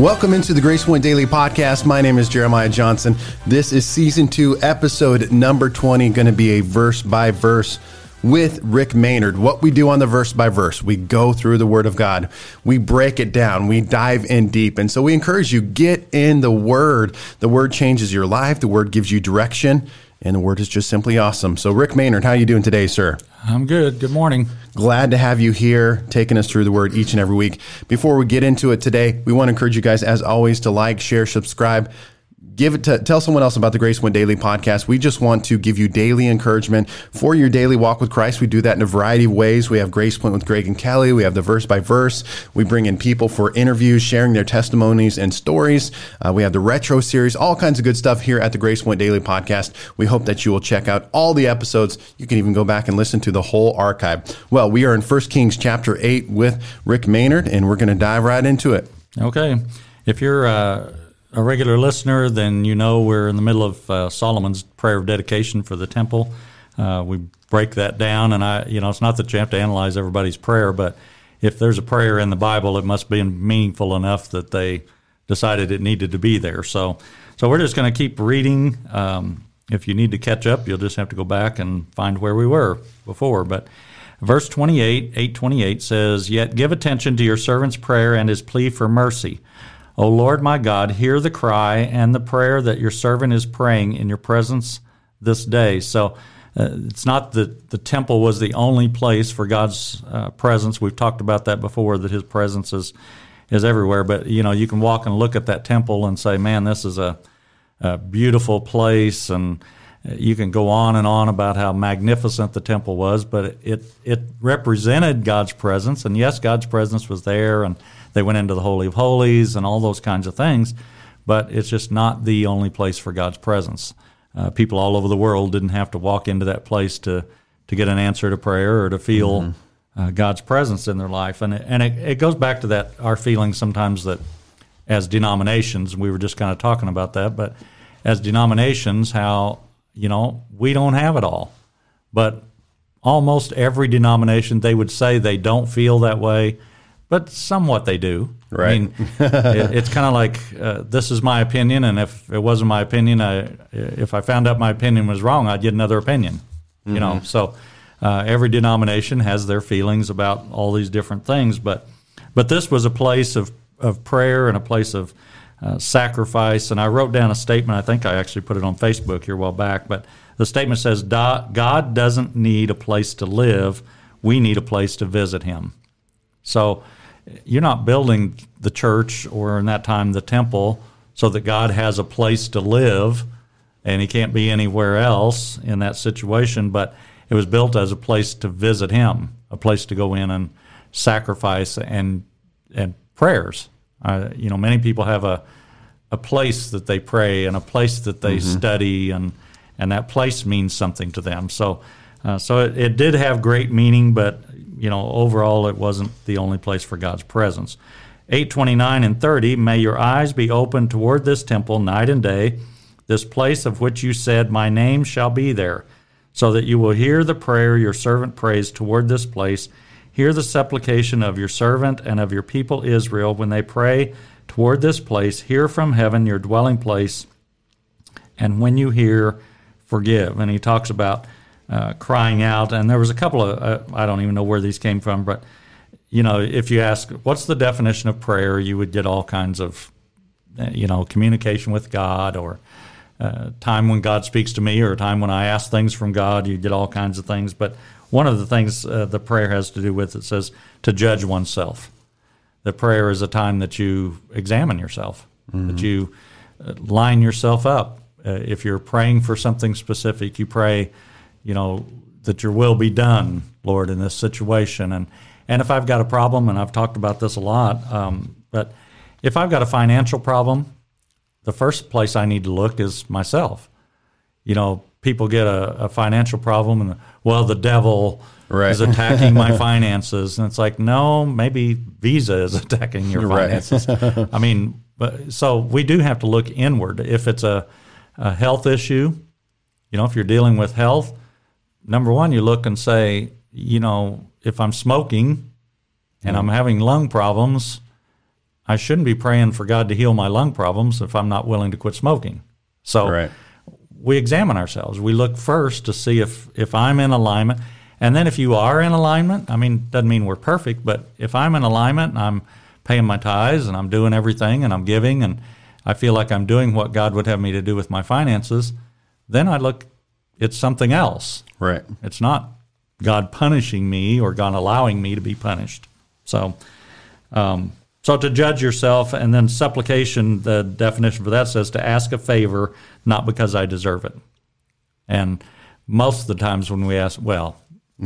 Welcome into the Grace Point Daily Podcast. My name is Jeremiah Johnson. This is season two, episode number 20, going to be a verse by verse with Rick Maynard. What we do on the verse by verse, we go through the Word of God, we break it down, we dive in deep. And so we encourage you, get in the Word. The Word changes your life, the Word gives you direction, and the Word is just simply awesome. So, Rick Maynard, how are you doing today, sir? I'm good. Good morning. Glad to have you here, taking us through the word each and every week. Before we get into it today, we want to encourage you guys, as always, to like, share, subscribe give it to tell someone else about the Grace Point Daily podcast. We just want to give you daily encouragement for your daily walk with Christ. We do that in a variety of ways. We have Grace Point with Greg and Kelly. We have the verse by verse. We bring in people for interviews, sharing their testimonies and stories. Uh, we have the retro series, all kinds of good stuff here at the Grace Point Daily podcast. We hope that you will check out all the episodes. You can even go back and listen to the whole archive. Well, we are in 1 Kings chapter 8 with Rick Maynard, and we're going to dive right into it. Okay. If you're uh a regular listener, then you know we're in the middle of uh, Solomon's prayer of dedication for the temple. Uh, we break that down, and I, you know, it's not that you have to analyze everybody's prayer, but if there's a prayer in the Bible, it must be meaningful enough that they decided it needed to be there. So, so we're just going to keep reading. Um, if you need to catch up, you'll just have to go back and find where we were before. But verse 28, 828 says, Yet give attention to your servant's prayer and his plea for mercy O Lord my God, hear the cry and the prayer that your servant is praying in your presence this day. So uh, it's not that the temple was the only place for God's uh, presence. We've talked about that before, that his presence is, is everywhere. But, you know, you can walk and look at that temple and say, man, this is a, a beautiful place. And uh, you can go on and on about how magnificent the temple was, but it, it represented God's presence. And yes, God's presence was there. And they went into the Holy of Holies and all those kinds of things, but it's just not the only place for God's presence. Uh, people all over the world didn't have to walk into that place to, to get an answer to prayer or to feel mm-hmm. uh, God's presence in their life. And, it, and it, it goes back to that, our feeling sometimes that as denominations, we were just kind of talking about that, but as denominations, how, you know, we don't have it all. But almost every denomination, they would say they don't feel that way but somewhat they do. Right. I mean, it, it's kind of like uh, this is my opinion, and if it wasn't my opinion, I, if I found out my opinion was wrong, I'd get another opinion. Mm-hmm. You know, mm-hmm. so uh, every denomination has their feelings about all these different things, but but this was a place of of prayer and a place of uh, sacrifice. And I wrote down a statement. I think I actually put it on Facebook here a while back, but the statement says, "God doesn't need a place to live; we need a place to visit Him." So you're not building the church or in that time the temple so that God has a place to live and he can't be anywhere else in that situation, but it was built as a place to visit him, a place to go in and sacrifice and and prayers. Uh, you know, many people have a a place that they pray and a place that they mm-hmm. study, and and that place means something to them. So, uh, so it, it, did have great meaning, but you know, overall, it wasn't the only place for God's presence. 829 and 30, may your eyes be open toward this temple night and day, this place of which you said, My name shall be there, so that you will hear the prayer your servant prays toward this place. Hear the supplication of your servant and of your people Israel when they pray toward this place. Hear from heaven your dwelling place, and when you hear, forgive. And he talks about uh, crying out. And there was a couple of, uh, I don't even know where these came from, but, you know, if you ask, what's the definition of prayer, you would get all kinds of, uh, you know, communication with God or uh, time when God speaks to me or time when I ask things from God, you get all kinds of things. But one of the things uh, the prayer has to do with, it says to judge oneself. The prayer is a time that you examine yourself, mm-hmm. that you uh, line yourself up. if you're praying for something specific, you pray, you know, that your will be done, Lord, in this situation. And and if I've got a problem, and I've talked about this a lot, um, but if I've got a financial problem, the first place I need to look is myself. You know, people get a, a financial problem, and well, the devil right. is attacking my finances, and it's like, no, maybe Visa is attacking your finances. Right. I mean, but so we do have to look inward. If it's a, a health issue, you know, if you're dealing with health, number one, you look and say, you know, if I'm smoking and I'm mm. having lung problems, I shouldn't be praying for God to heal my lung problems if I'm not willing to quit smoking. So Right. we examine ourselves. We look first to see if if I'm in alignment, and then if you are in alignment, I mean, doesn't mean we're perfect, but if I'm in alignment and I'm paying my tithes and I'm doing everything and I'm giving and I feel like I'm doing what God would have me to do with my finances, then I look. It's something else. Right. It's not God punishing me or God allowing me to be punished. So, um, so to judge yourself, and then supplication. The definition for that says to ask a favor, not because I deserve it. And most of the times when we ask, well,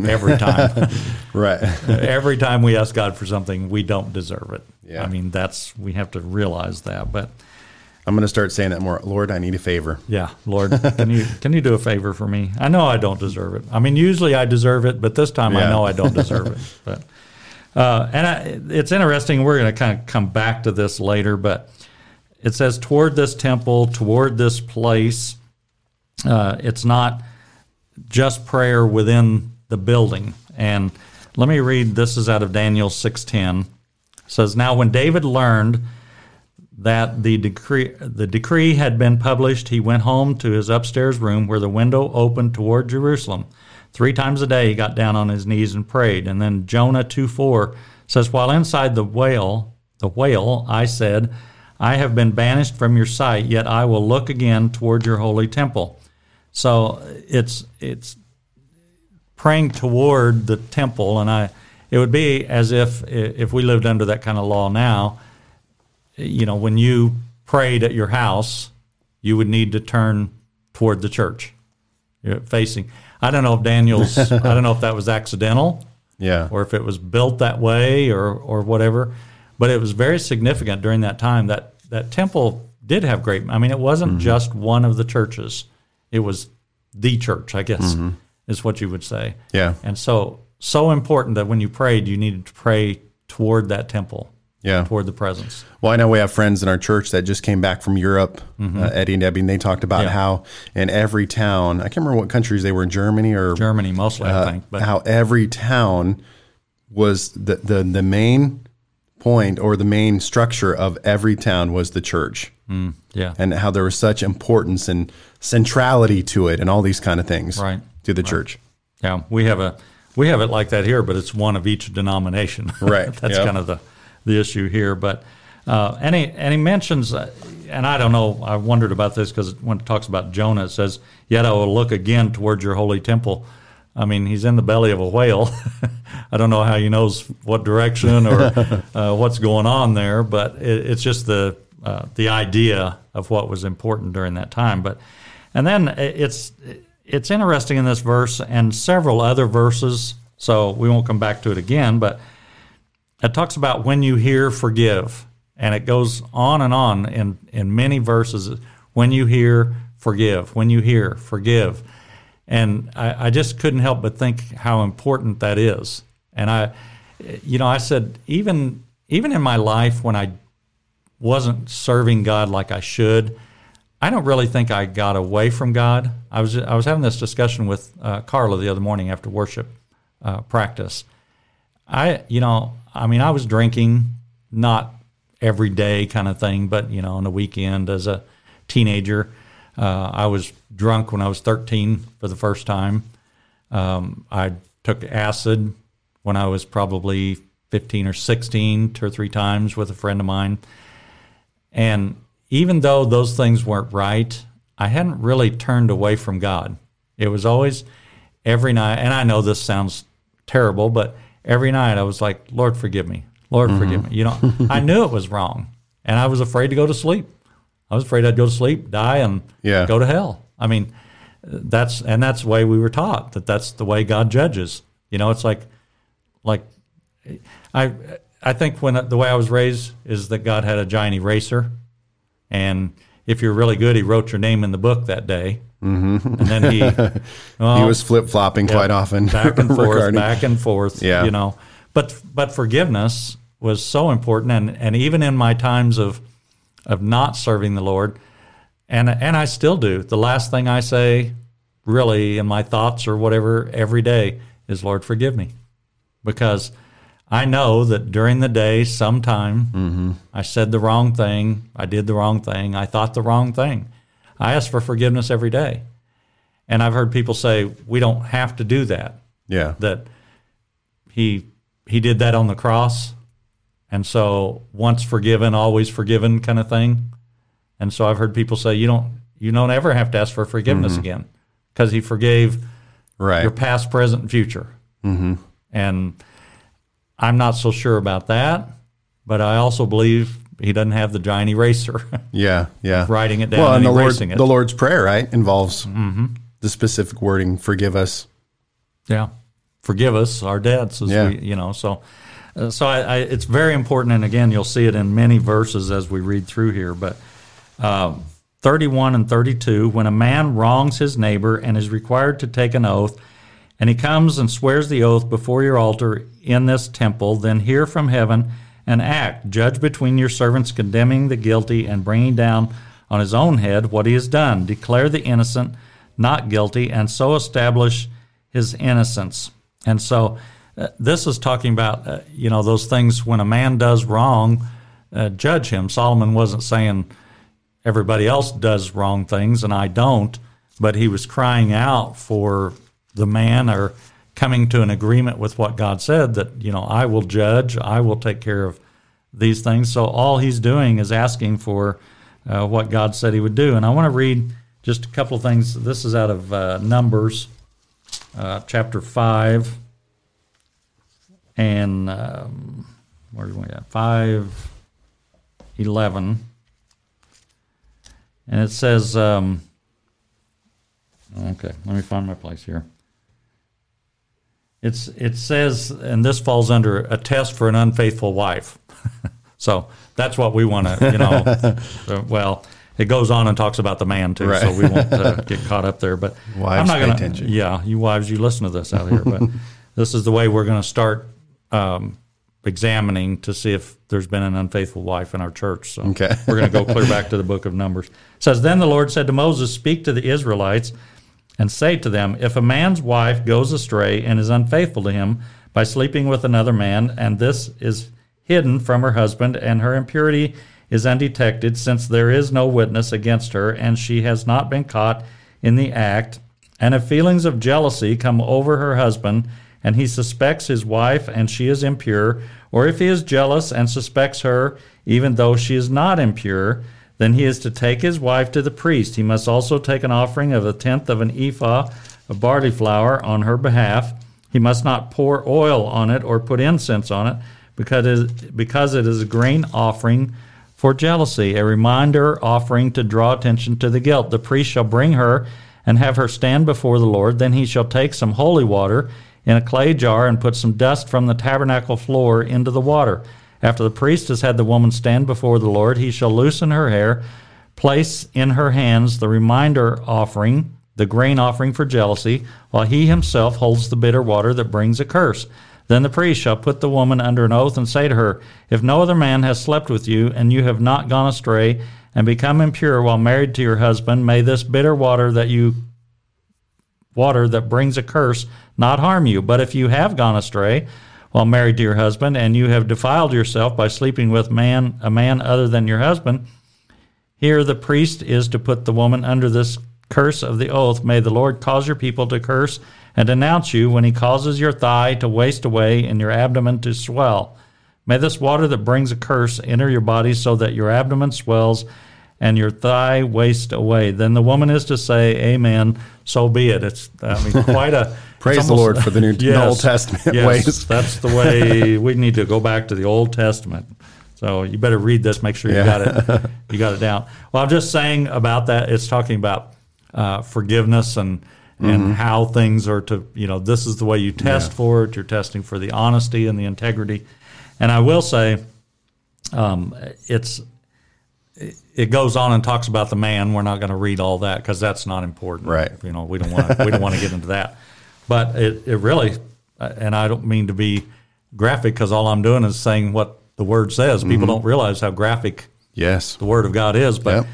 every time, Right. every time we ask God for something, we don't deserve it. Yeah. I mean, that's we have to realize that. But I'm going to start saying that more. Lord, I need a favor. Yeah, Lord, can you can you do a favor for me? I know I don't deserve it. I mean, usually I deserve it, but this time I know I don't deserve it. But uh, and I, it's interesting. We're going to kind of come back to this later, but it says toward this temple, toward this place. Uh, it's not just prayer within the building. And let me read. This is out of Daniel six ten. Says now when David learned that the decree the decree had been published, he went home to his upstairs room where the window opened toward Jerusalem. Three times a day he got down on his knees and prayed. And then Jonah 2 4 says, While inside the whale, the whale, I said, I have been banished from your sight, yet I will look again toward your holy temple. So it's it's praying toward the temple, and I it would be as if if we lived under that kind of law now, you know, when you prayed at your house, you would need to turn toward the church, You're facing. I don't know if Daniel's. I don't know if that was accidental Yeah. or if it was built that way or or whatever, but it was very significant during that time. That that temple did have great. I mean, it wasn't mm-hmm. just one of the churches; it was the church. I guess mm-hmm. is what you would say. Yeah. And so so important that when you prayed, you needed to pray toward that temple, Yeah. toward the presence. Well, I know we have friends in our church that just came back from Europe, uh, Eddie and Debbie, and they talked about Mm-hmm. Yeah. how in every town, I can't remember what countries they were in, Germany or Germany mostly, I uh, think, but how every town was the, the, the main point or the main structure of every town was the church yeah, and how there was such importance and centrality to it and all these kind of things Right. to the church. Yeah, we have a we have it like that here, but it's one of each denomination. Right, That's yeah. kind of the the issue here. But uh, and he and he mentions, uh, and I don't know. I wondered about this because when it talks about Jonah, it says, "Yet I will look again towards your holy temple." I mean, he's in the belly of a whale. I don't know how he knows what direction or uh, what's going on there, but it, it's just the uh, the idea of what was important during that time. But and then it's it's interesting in this verse and several other verses. So we won't come back to it again, but it talks about when you hear, forgive, and it goes on and on in in many verses. When you hear, forgive. When you hear, forgive. And I, I just couldn't help but think how important that is. And I, you know, I said even even in my life when I wasn't serving God like I should, I don't really think I got away from God. I was I was having this discussion with uh, Carla the other morning after worship uh, practice. I you know I mean I was drinking not every day kind of thing, but you know on the weekend as a teenager, uh, I was drunk when I was 13 for the first time. Um, I took acid when I was probably 15 or 16, two or three times with a friend of mine. And even though those things weren't right, I hadn't really turned away from God. It was always every night, and I know this sounds terrible, but every night I was like, Lord, forgive me. Lord, forgive mm-hmm. me. You know, I knew it was wrong, and I was afraid to go to sleep. I was afraid I'd go to sleep, die, and Yeah. go to hell. I mean, that's and that's the way we were taught that that's the way God judges. You know, it's like, like, I I think when the way I was raised is that God had a giant eraser, and if you're really good, He wrote your name in the book that day, mm-hmm. and then He well, he was flip flopping quite often. back and forth, regarding- back and forth. Yeah. you know, but but forgiveness was so important, and and even in my times of of not serving the Lord, and and I still do. The last thing I say, really, in my thoughts or whatever, every day is, "Lord, forgive me," because I know that during the day, sometime I said the wrong thing, I did the wrong thing, I thought the wrong thing. I ask for forgiveness every day. And I've heard people say, we don't have to do that, Yeah. that he, he did that on the cross. And so once forgiven, always forgiven kind of thing. And so I've heard people say, you don't, you don't ever have to ask for forgiveness again because he forgave Right. your past, present, and future. Mm-hmm. And I'm not so sure about that, but I also believe he doesn't have the giant eraser Yeah. Yeah. writing it down well, and, and the Lord, erasing it. the Lord's prayer, right, involves the specific wording, forgive us. yeah, forgive us our debts, as Yeah. we, you know. So, uh, so I, I, it's very important, and again, you'll see it in many verses as we read through here. But um, 31 and 32, when a man wrongs his neighbor and is required to take an oath, and he comes and swears the oath before your altar in this temple, then hear from heaven and act. Judge between your servants, condemning the guilty and bringing down on his own head what he has done. Declare the innocent not guilty, and so establish his innocence. And so, uh, this is talking about uh, you know those things when a man does wrong, uh, judge him. Solomon wasn't saying everybody else does wrong things and I don't, but he was crying out for the man or coming to an agreement with what God said that, you know, I will judge, I will take care of these things. So all he's doing is asking for uh, what God said he would do. And I want to read just a couple of things. This is out of uh, Numbers uh, chapter 5 and um, where do we at? 5 11 and it says, um, okay, let me find my place here. It's it says, and this falls under a test for an unfaithful wife. so that's what we want to, you know. well, it goes on and talks about the man too, so we won't uh, get caught up there. But Wives, I'm not going attention. to. Yeah, you wives, you listen to this out here. But this is the way we're going to start um, examining to see if there's been an unfaithful wife in our church. So Okay. we're going to go clear back to the book of Numbers. It says, Then the Lord said to Moses, Speak to the Israelites and say to them, If a man's wife goes astray and is unfaithful to him by sleeping with another man, and this is hidden from her husband, and her impurity is undetected, since there is no witness against her, and she has not been caught in the act, and if feelings of jealousy come over her husband, and he suspects his wife and she is impure, or if he is jealous and suspects her even though she is not impure, then he is to take his wife to the priest. He must also take an offering of a tenth of an ephah of barley flour on her behalf. He must not pour oil on it or put incense on it, because it is, because it is a grain offering for jealousy, a reminder offering to draw attention to the guilt. The priest shall bring her and have her stand before the Lord. Then he shall take some holy water in a clay jar and put some dust from the tabernacle floor into the water. After the priest has had the woman stand before the Lord, he shall loosen her hair, place in her hands the reminder offering, the grain offering for jealousy, while he himself holds the bitter water that brings a curse. Then the priest shall put the woman under an oath and say to her, If no other man has slept with you, and you have not gone astray and become impure while married to your husband, may this bitter water that you water that brings a curse not harm you. But if you have gone astray while married to your husband, and you have defiled yourself by sleeping with man a man other than your husband, here the priest is to put the woman under this curse of the oath. May the Lord cause your people to curse and denounce you when he causes your thigh to waste away and your abdomen to swell. May this water that brings a curse enter your body so that your abdomen swells and your thigh waste away. Then the woman is to say, Amen, so be it. It's, I mean, quite a. Praise the Lord for the New- Yes, Old Testament yes, ways. That's the way we need to go back to the Old Testament. So you better read this. Make sure you got it. You got it down. Well, I'm just saying about that. It's talking about uh, forgiveness and and Mm-hmm. how things are to you know this is the way you test for it. You're testing for the honesty and the integrity. And I will say, um, it's it goes on and talks about the man. We're not going to read all that because that's not important. Right. You know, we don't want we don't want to get into that. But it, it really, and I don't mean to be graphic because all I'm doing is saying what the word says. Mm-hmm. People don't realize how graphic Yes. the word of God is. But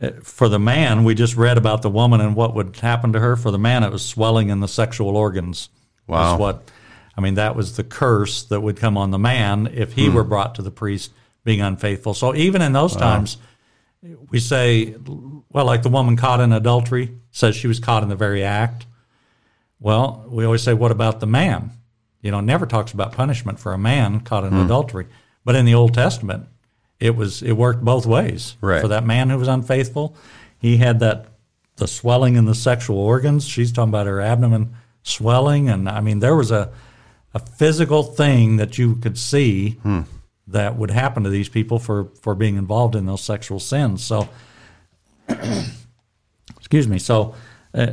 uh, for the man, we just read about the woman and what would happen to her. For the man, it was swelling in the sexual organs. Wow. Is what I mean, that was the curse that would come on the man if he were brought to the priest being unfaithful. So even in those times, we say, well, like the woman caught in adultery says she was caught in the very act. Well, we always say, what about the man? You know, never talks about punishment for a man caught in adultery. But in the Old Testament, it was it worked both ways. Right. For that man who was unfaithful, he had that the swelling in the sexual organs. She's talking about her abdomen swelling, and I mean there was a a physical thing that you could see that would happen to these people for for being involved in those sexual sins. So, excuse me. So, uh,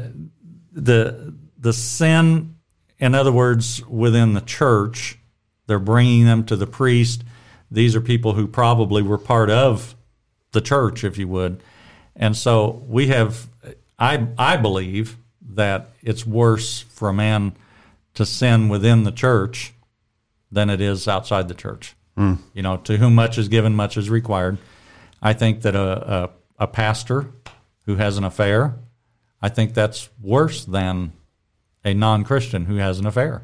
the the sin, in other words, within the church, they're bringing them to the priest. These are people who probably were part of the church, if you would, and so we have. I I believe that it's worse for a man to sin within the church than it is outside the church. Hmm. You know, to whom much is given, much is required. I think that a, a, a pastor who has an affair, I think that's worse than a non Christian who has an affair.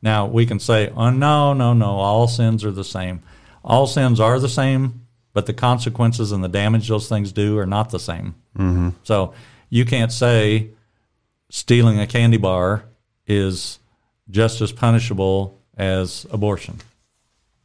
Now, we can say, oh, no, no, no, all sins are the same. All sins are the same, but the consequences and the damage those things do are not the same. Mm-hmm. So you can't say stealing a candy bar is just as punishable as abortion.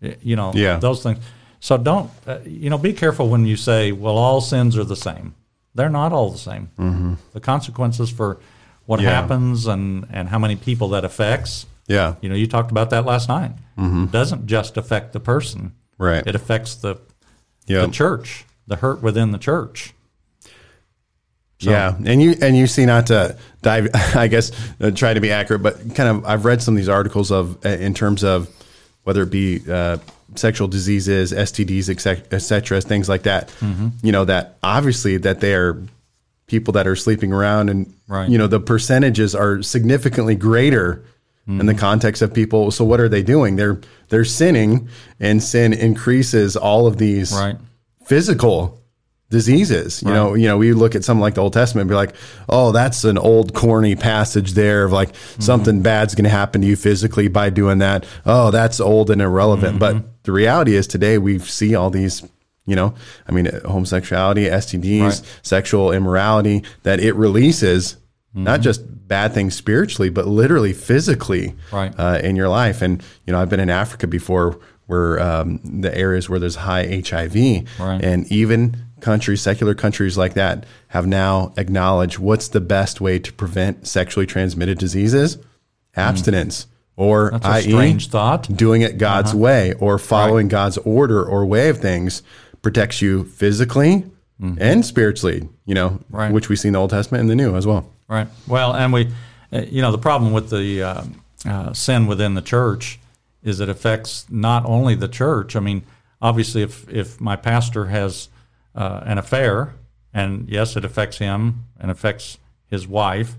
You know, Yeah. those things. So don't, uh, you know, be careful when you say, well, all sins are the same. They're not all the same. Mm-hmm. The consequences for what Yeah. happens and, and how many people that affects, Yeah. you know, you talked about that last night. It doesn't just affect the person, Right. it affects the, Yeah. the church, the hurt within the church. Yeah, and you and you see not to dive, I guess, uh, try to be accurate, but kind of I've read some of these articles of uh, in terms of whether it be uh, sexual diseases, STDs, et cetera, et things like that. Mm-hmm. You know that obviously that they are people that are sleeping around, and Right. you know the percentages are significantly greater in the Mm-hmm. context of people. So what are they doing? They're they're sinning, and sin increases all of these Right. physical diseases. You know, you know, we look at something like the Old Testament and be like, oh, that's an old corny passage there of like something bad's going to happen to you physically by doing that. Oh, that's old and irrelevant. But the reality is today we see all these, you know, I mean, homosexuality, STDs, Right. sexual immorality, that it releases not just bad things spiritually, but literally physically Right. uh, in your life. And you know, I've been in Africa before, where um, the areas where there's high HIV, Right. and even countries, secular countries like that, have now acknowledged what's the best way to prevent sexually transmitted diseases: abstinence, or Hmm. That's i.e., strange thought. doing it God's Uh-huh. way or following God's order or way of things protects you physically and spiritually. You know, Mm-hmm. Right. which we see in the Old Testament and the New as well. Right. Well, and we, uh, you know, the problem with the uh, uh, sin within the church is it affects not only the church. I mean, obviously, if if my pastor has uh, an affair, and yes, it affects him and affects his wife,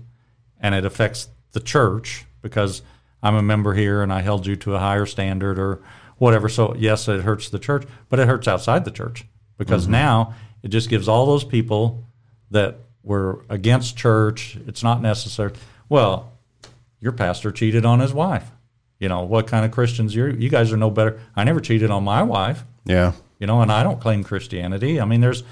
and it affects the church because I'm a member here and I held you to a higher standard or whatever. So yes, it hurts the church, but it hurts outside the church because now it just gives all those people that were against church. It's not necessary. Well, your pastor cheated on his wife. You know what kind of Christians you you guys are no better. I never cheated on my wife. Yeah. You know, and I don't claim Christianity. I mean, there's,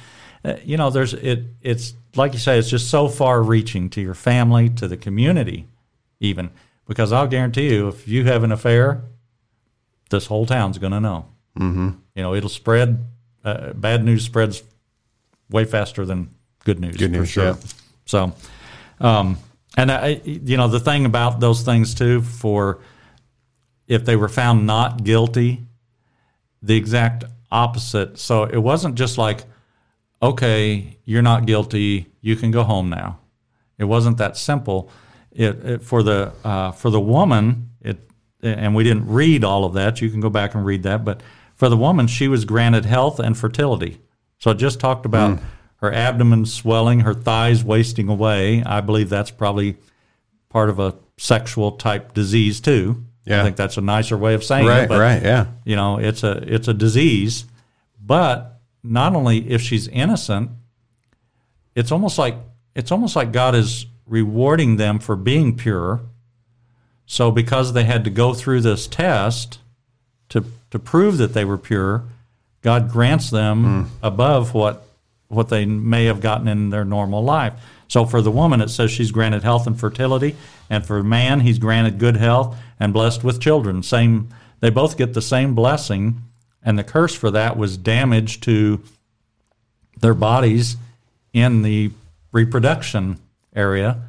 uh, you know, there's it. It's like you say, it's just so far reaching to your family, to the community, even because I'll guarantee you, if you have an affair, this whole town's going to know. Mm-hmm. You know, it'll spread. Uh, bad news spreads way faster than good news. Good for news, sure. yeah. So, um, and I, you know, the thing about those things too, for if they were found not guilty, the exact opposite. So it wasn't just like, okay, you're not guilty, you can go home now. It wasn't that simple. It, it for the uh, for the woman, it and we didn't read all of that. You can go back and read that. But for the woman, she was granted health and fertility. So it just talked about hmm. her abdomen swelling, her thighs wasting away. I believe that's probably part of a sexual type disease too. Yeah. I think that's a nicer way of saying Right. it. But right. Yeah. you know it's a it's a disease but not only if she's innocent it's almost like it's almost like god is rewarding them for being pure So because they had to go through this test to to prove that they were pure, God grants them hmm. above what what they may have gotten in their normal life. So for the woman, it says she's granted health and fertility, and for man, he's granted good health and blessed with children. Same, they both get the same blessing, and the curse for that was damage to their bodies in the reproduction area,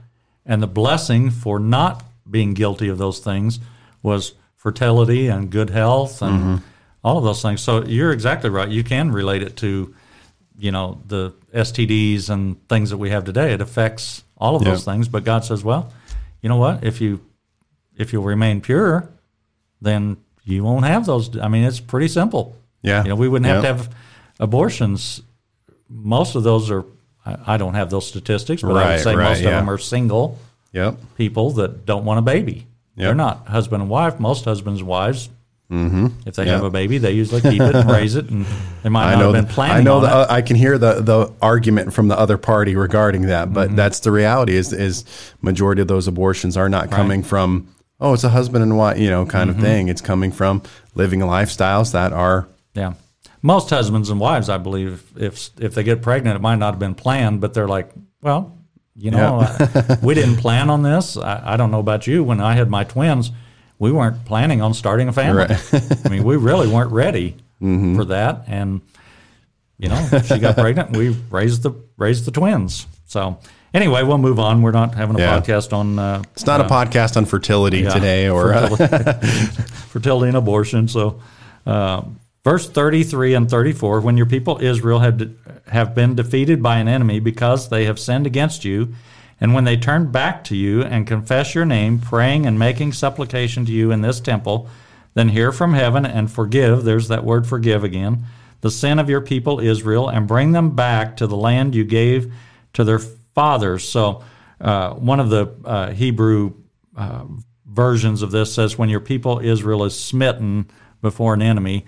and the blessing for not being guilty of those things was fertility and good health and mm-hmm. all of those things. So you're exactly right. You can relate it to, you know, the STDs and things that we have today. It affects all of those things. But God says, well, you know what? If you if you'll remain pure, then you won't have those. I mean, it's pretty simple. Yeah. You know, we wouldn't have Yeah. to have abortions. Most of those are. I don't have those statistics, but I would say right, most yeah. of them are single Yep. people that don't want a baby. Yep. They're not husband and wife. Most husbands and wives, mm-hmm. if they have a baby, they usually keep it and raise it, and they might I not know. have been planning I know. The, uh, I can hear the the argument from the other party regarding that, but Mm-hmm. that's the reality. Is is majority of those abortions are not coming from oh, it's a husband and wife, you know, kind Mm-hmm. of thing. It's coming from living lifestyles that are Yeah. Most husbands and wives, I believe, if if they get pregnant, it might not have been planned, but they're like, well, you know, we didn't plan on this. I, I don't know about you. When I had my twins, we weren't planning on starting a family. I mean, we really weren't ready for that, and you know, she got pregnant. and We raised the raised the twins. So anyway, we'll move on. We're not having a Yeah. podcast on. Uh, It's not a podcast on fertility yeah, today, or uh, fertility, fertility and abortion. So, uh, verse thirty-three and thirty-four: When your people Israel have de- have been defeated by an enemy because they have sinned against you, and when they turn back to you and confess your name, praying and making supplication to you in this temple, then hear from heaven and forgive. There's that word forgive again. The sin of your people Israel, and bring them back to the land you gave to their fathers. So, uh, one of the uh, Hebrew uh, versions of this says, "When your people Israel is smitten before an enemy."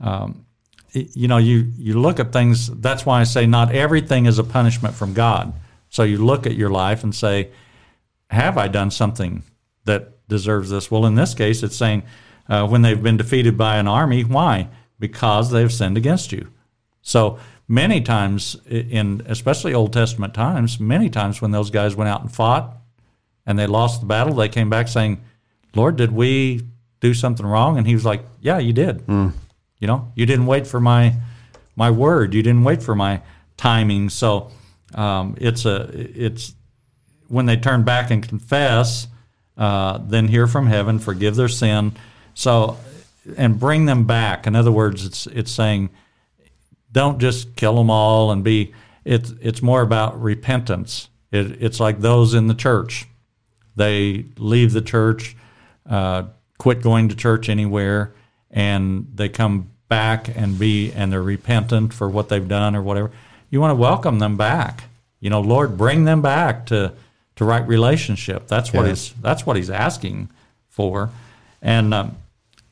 Um, you know, you you look at things. That's why I say not everything is a punishment from God. So you look at your life and say, "Have I done something that deserves this?" Well, in this case, it's saying uh, when they've been defeated by an army. Why? Because they've sinned against you. So many times, in especially Old Testament times, many times when those guys went out and fought and they lost the battle, they came back saying, "Lord, did we do something wrong?" And he was like, "Yeah, you did. You know, you didn't wait for my my word. You didn't wait for my timing." So um, it's a it's when they turn back and confess, uh, then hear from heaven, forgive their sin. So and bring them back. In other words, it's it's saying don't just kill them all and be it's it's more about repentance it, it's like those in the church they leave the church uh, quit going to church anywhere and they come back and be and they're repentant for what they've done or whatever you want to welcome them back you know lord bring them back to to right relationship that's what he's that's what he's asking for and um,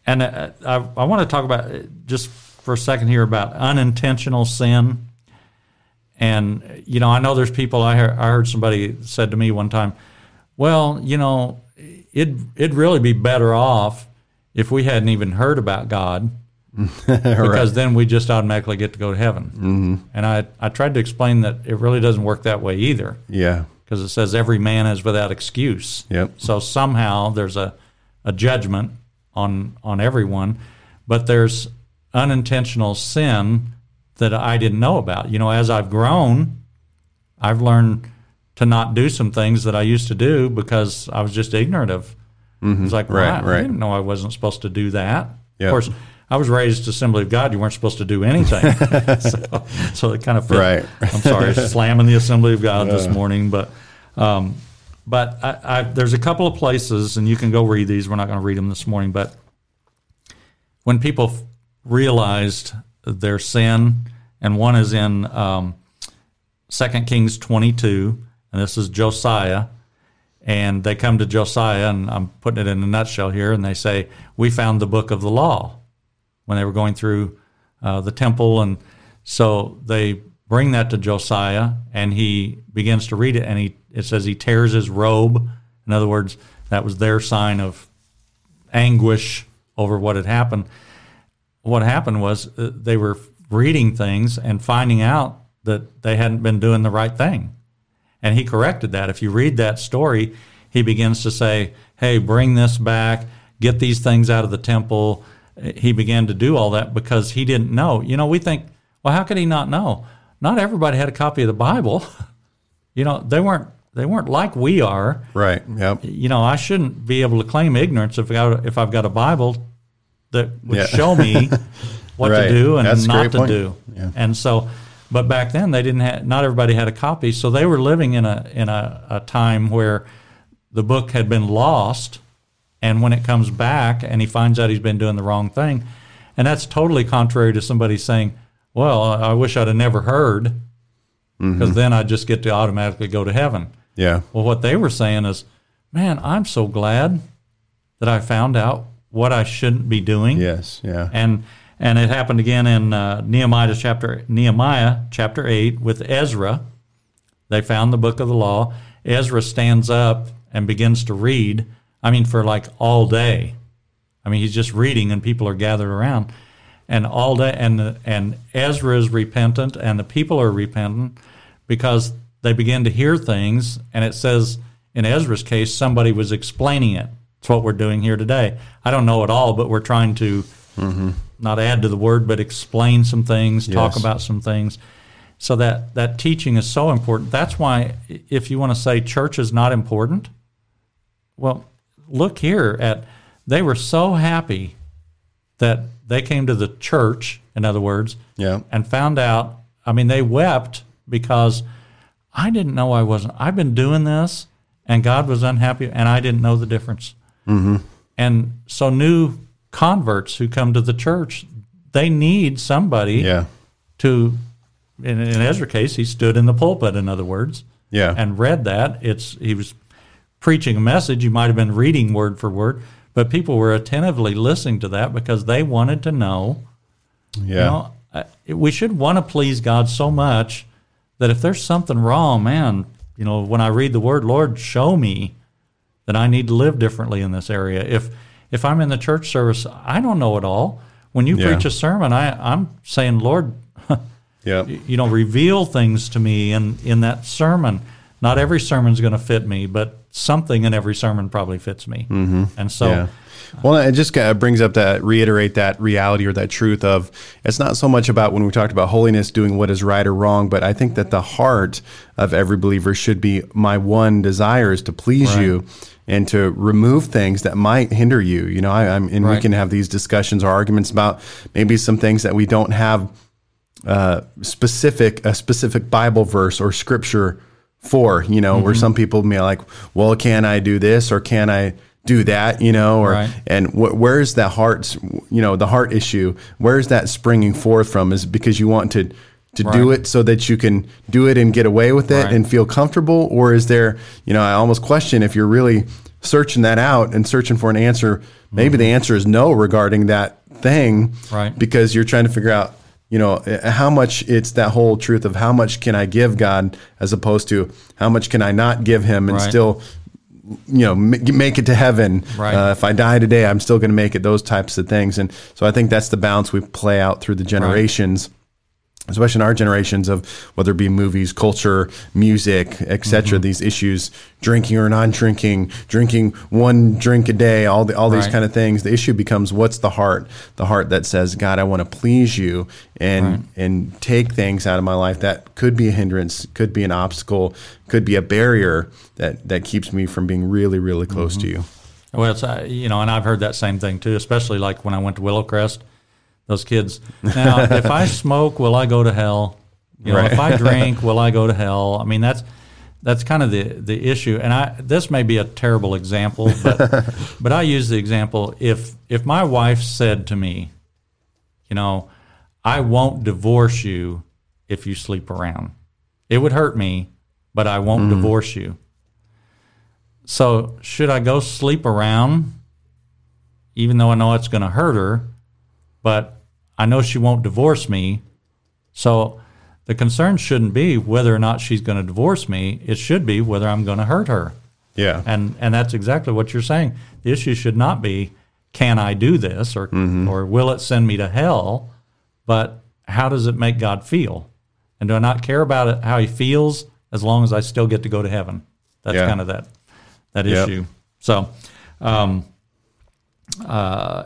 and uh, I, I want to talk about uh, just for a second here about unintentional sin. And you know, I know there's people. I heard, I heard somebody said to me one time, "Well, you know, it it'd really be better off if we hadn't even heard about God, because then we just automatically get to go to heaven." Mm-hmm. And I I tried to explain that it really doesn't work that way either yeah, because it says every man is without excuse. Yep. So somehow there's a, a judgment on on everyone, but there's unintentional sin that I didn't know about. You know, as I've grown, I've learned to not do some things that I used to do because I was just ignorant of. It was like, Mm-hmm. Right, right, I didn't know I wasn't supposed to do that. Yep. Of course, I was raised Assembly of God. You weren't supposed to do anything. so, so it kind of fit. Right. I'm sorry, slamming the Assembly of God this morning, but um, but I, I, there's a couple of places, and you can go read these. We're not going to read them this morning, but when people f- realized their sin, and one is in um, 2 Kings 22, and this is Josiah, and they come to Josiah, and I'm putting it in a nutshell here, and they say, "We found the book of the law." When they were going through uh, the temple, and so they bring that to Josiah, and he begins to read it, and he it says he tears his robe. In other words, That was their sign of anguish over what had happened. What happened was uh, they were reading things and finding out that they hadn't been doing the right thing. And he corrected that. If you read that story, he begins to say, Hey, bring this back, get these things out of the temple. He began to do all that because he didn't know. You know, we think, well, how could he not know? Not everybody had a copy of the Bible. you know, they weren't they weren't like we are. Right. Yep. You know, I shouldn't be able to claim ignorance if I got, if I've got a Bible that would Yeah. show me what Right. to do and That's not to point. do. Yeah. And so, but back then they didn't have. Not everybody had a copy, so they were living in a in a, a time where the book had been lost, and when it comes back and he finds out he's been doing the wrong thing, and that's totally contrary to somebody saying, "Well, I wish I'd have never heard." Mm-hmm. Because then I'd just get to automatically go to heaven. Yeah. Well, what they were saying is, man, I'm so glad that I found out what I shouldn't be doing. Yes. Yeah. And and it happened again in uh, Nehemiah chapter Nehemiah chapter eight with Ezra. They found the book of the law. Ezra stands up and begins to read. I mean, for like all day. I mean, he's just reading, and people are gathered around, and all day. And and Ezra is repentant, and the people are repentant because they begin to hear things. And it says in Ezra's case, somebody was explaining it. It's what we're doing here today. I don't know it all, but we're trying to not add to the word, but explain some things, talk about some things. So that that teaching is so important. That's why, if you want to say church is not important, well, look here at they were so happy that they came to the church, in other words, Yeah. and found out. I mean, they wept because I didn't know I wasn't. I've been doing this, and God was unhappy, and I didn't know the difference. Mm-hmm. And so, new converts who come to the church, they need somebody Yeah. to. In, in Ezra's case, he stood in the pulpit. In other words, Yeah. and read that. It's he was preaching a message. You might have been reading word for word, but people were attentively listening to that because they wanted to know. yeah. You know, we should want to please God so much that if there's something wrong, man, you know, when I read the word, Lord, show me that I need to live differently in this area. If if I'm in the church service, I don't know it all. When you Yeah. preach a sermon, I, I'm saying, Lord, yeah. you know, reveal things to me in, in that sermon. Not every sermon's going to fit me, but something in every sermon probably fits me. Mm-hmm. And so, Yeah. Well, it just kind of brings up that reiterate that reality or that truth of it's not so much about when we talked about holiness doing what is right or wrong, but I think that the heart of every believer should be my one desire is to please you and to remove things that might hinder you. You know, I, I'm and we can have these discussions or arguments about maybe some things that we don't have uh, specific a specific Bible verse or scripture for. You know, Mm-hmm. where some people may like, well, can I do this or can I do that? You know, or Right. and wh- where's the heart? You know, the heart issue. Where's that springing forth from? Is it because you want to. To do it so that you can do it and get away with it Right. and feel comfortable, or is there, you know, I almost question if you're really searching that out and searching for an answer. Maybe the answer is no regarding that thing, Mm-hmm. Right. Because you're trying to figure out you know uh, how much it's that whole truth of how much can i give god as opposed to how much can i not give him and Right. still you know make it to heaven Right. uh, if i die today i'm still going to make it those types of things and so i think that's the balance we play out through the generations especially in our generations of whether it be movies, culture, music, etc. Mm-hmm. These issues, drinking or non-drinking, drinking one drink a day, all the all these Right. kind of things. The issue becomes what's the heart? The heart that says, God, I want to please you and and take things out of my life that could be a hindrance, could be an obstacle, could be a barrier that that keeps me from being really, really close Mm-hmm. to you. well, it's, uh, you know, and I've heard that same thing too, especially like when I went to Willowcrest. Those kids. Now, if I smoke, will I go to hell? You know, Right. if I drink, will I go to hell? I mean, that's that's kind of the the issue. And I this may be a terrible example, but but I use the example if if my wife said to me, you know, I won't divorce you if you sleep around. It would hurt me, but I won't mm. divorce you. So, should I go sleep around even though I know it's going to hurt her, but I know she won't divorce me. So the concern shouldn't be whether or not she's going to divorce me. It should be whether I'm going to hurt her. Yeah. And and that's exactly what you're saying. The issue should not be can I do this or or will it send me to hell, but how does it make God feel? And do I not care about it how he feels as long as I still get to go to heaven? That's Yeah. kind of that that Yep. issue. So um uh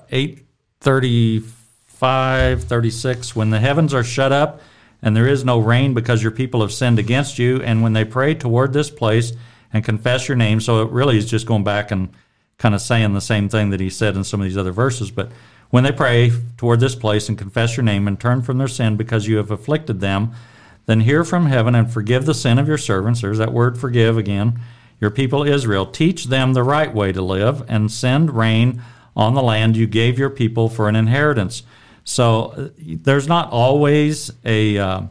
835 36 when the heavens are shut up and there is no rain because your people have sinned against you and when they pray toward this place and confess your name so it really is just going back and kind of saying the same thing that he said in some of these other verses but when they pray toward this place and confess your name and turn from their sin because you have afflicted them then hear from heaven and forgive the sin of your servants there's that word forgive again your people Israel. Teach them the right way to live and send rain on the land you gave your people for an inheritance. So uh, there's not always a uh,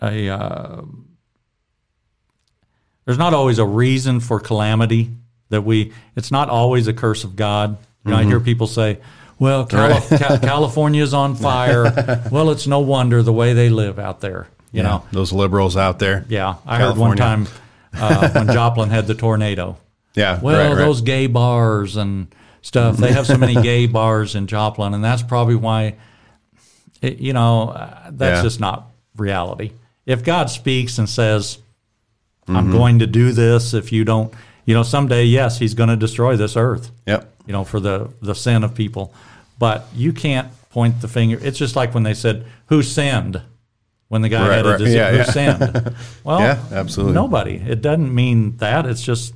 a uh, there's not always a reason for calamity that we. It's not always a curse of God. You know, I hear people say, "Well, Cali- Ca- California's on fire." well, it's no wonder the way they live out there. You know, those liberals out there. yeah, I heard one time uh, when Joplin had the tornado. Yeah. Well, right, right. those gay bars and stuff. They have so many gay bars in Joplin, and that's probably why. It, you know, uh, that's Yeah. just not reality. If God speaks and says, Mm-hmm. "I'm going to do this," if you don't, you know, someday, yes, He's going to destroy this earth Yep. you know, for the, the sin of people. But you can't point the finger. It's just like when they said, Who sinned? When the guy Right, had a disease, Yeah, who yeah. sinned? Well, Yeah, absolutely. Nobody. It doesn't mean that. It's just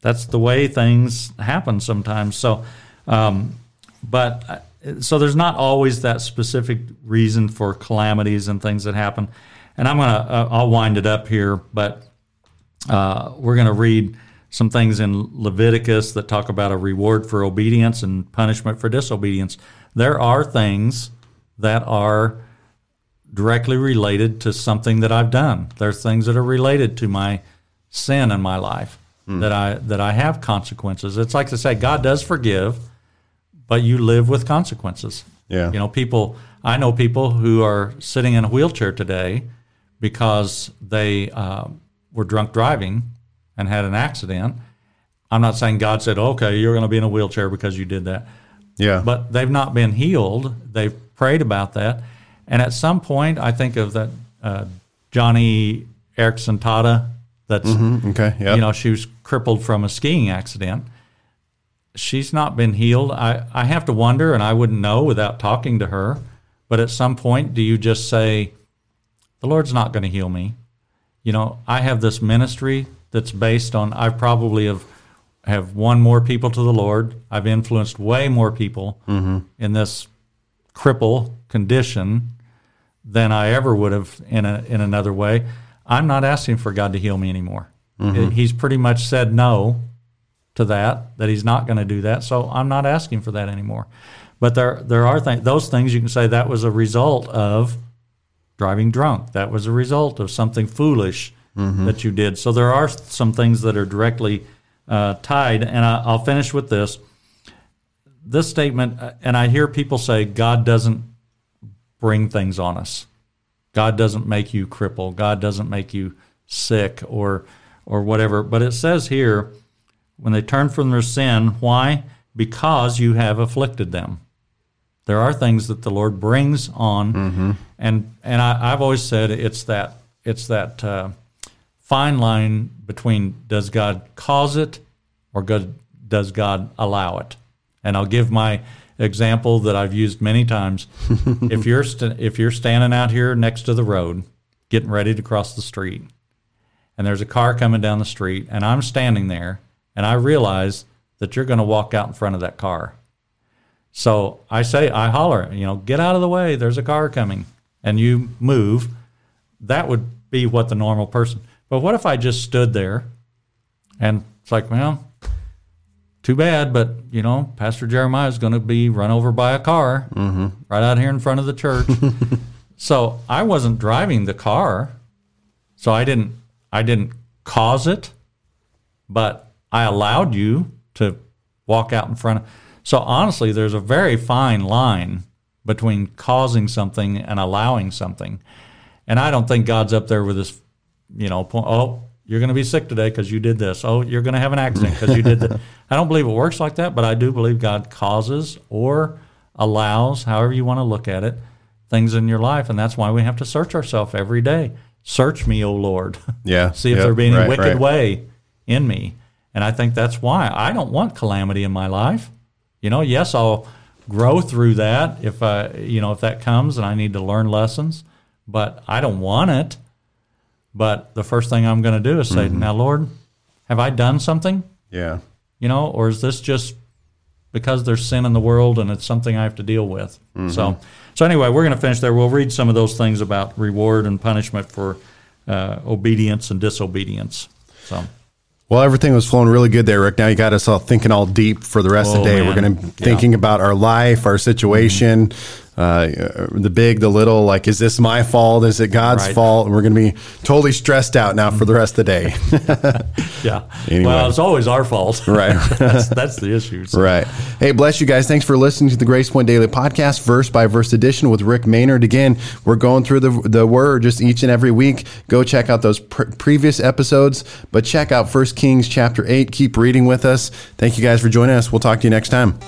that's the way things happen sometimes. So, um, but uh, so there's not always that specific reason for calamities and things that happen. And I'm gonna uh, I'll wind it up here, but uh, we're to read some things in Leviticus that talk about a reward for obedience and punishment for disobedience. There are things that are directly related to something that I've done. There's things that are related to my sin in my life that I that I have consequences. It's like to say God does forgive, but you live with consequences. Yeah. You know, people I know people who are sitting in a wheelchair today because they uh, were drunk driving and had an accident. I'm not saying God said, "Okay, you're going to be in a wheelchair because you did that." Yeah. but they've not been healed. They've prayed about that, and at some point, I think of that uh, Joni Eareckson Tada. That's mm-hmm. okay. Yeah. you know she was crippled from a skiing accident. She's not been healed. I I have to wonder, and I wouldn't know without talking to her. But at some point, do you just say, "The Lord's not going to heal me"? You know, I have this ministry that's based on. I probably have have won more people to the Lord. I've influenced way more people mm-hmm. in this cripple condition than I ever would have in a in another way. I'm not asking for God to heal me anymore. He's pretty much said no to that, that he's not going to do that. So I'm not asking for that anymore. But there there are things those things you can say that was a result of driving drunk. That was a result of something foolish that you did. So there are some things that are directly uh, tied. And I, I'll finish with this. This statement, uh, and I hear people say God doesn't bring things on us. God doesn't make you cripple. God doesn't make you sick or or whatever. But it says here, when they turn from their sin, why? Because you have afflicted them. There are things that the Lord brings on, and and I, I've always said it's that it's that uh, fine line between does God cause it or God, does God allow it? And I'll give my example that I've used many times. if you're st- if you're standing out here next to the road, getting ready to cross the street, and there's a car coming down the street, and I'm standing there, and I realize that you're going to walk out in front of that car. So I say, I holler, you know, get out of the way. There's a car coming, and you move. That would be what the normal person. But what if I just stood there, and it's like, well, too bad, but you know, Pastor Jeremiah is going to be run over by a car mm-hmm. right out here in front of the church. so I wasn't driving the car, so I didn't I didn't cause it, but I allowed you to walk out in front of. So honestly, there's a very fine line between causing something and allowing something, and I don't think God's up there with this, you know, point, oh, you're going to be sick today because you did this. Oh, you're going to have an accident because you did that. I don't believe it works like that, but I do believe God causes or allows, however you want to look at it, things in your life, and that's why we have to search ourselves every day. Search me, O Lord. Yeah. See if Yep. there be any Right, wicked right. way in me. And I think that's why I don't want calamity in my life. You know, yes, I'll grow through that if I, you know, if that comes and I need to learn lessons, but I don't want it. But the first thing I'm going to do is say, Mm-hmm. "Now, Lord, have I done something? Yeah. You know, or is this just because there's sin in the world and it's something I have to deal with?" So, so anyway, we're going to finish there. We'll read some of those things about reward and punishment for uh, obedience and disobedience. So. Well, everything was flowing really good there, Rick. Now you got us all thinking all deep for the rest of Oh, the day. man. We're going to be Yeah. thinking about our life, our situation, uh, the big, the little. Like, is this my fault? Is it God's Right. fault? And we're going to be totally stressed out now for the rest of the day. Yeah. Anyway. Well, it's always our fault. Right. that's, that's the issue. So, Right. Hey, bless you guys. Thanks for listening to the Grace Point Daily Podcast, verse by verse edition with Rick Maynard. Again, we're going through the, the word just each and every week. Go check out those pr- previous episodes, but check out First Kings chapter 8. Keep reading with us. Thank you guys for joining us. We'll talk to you next time.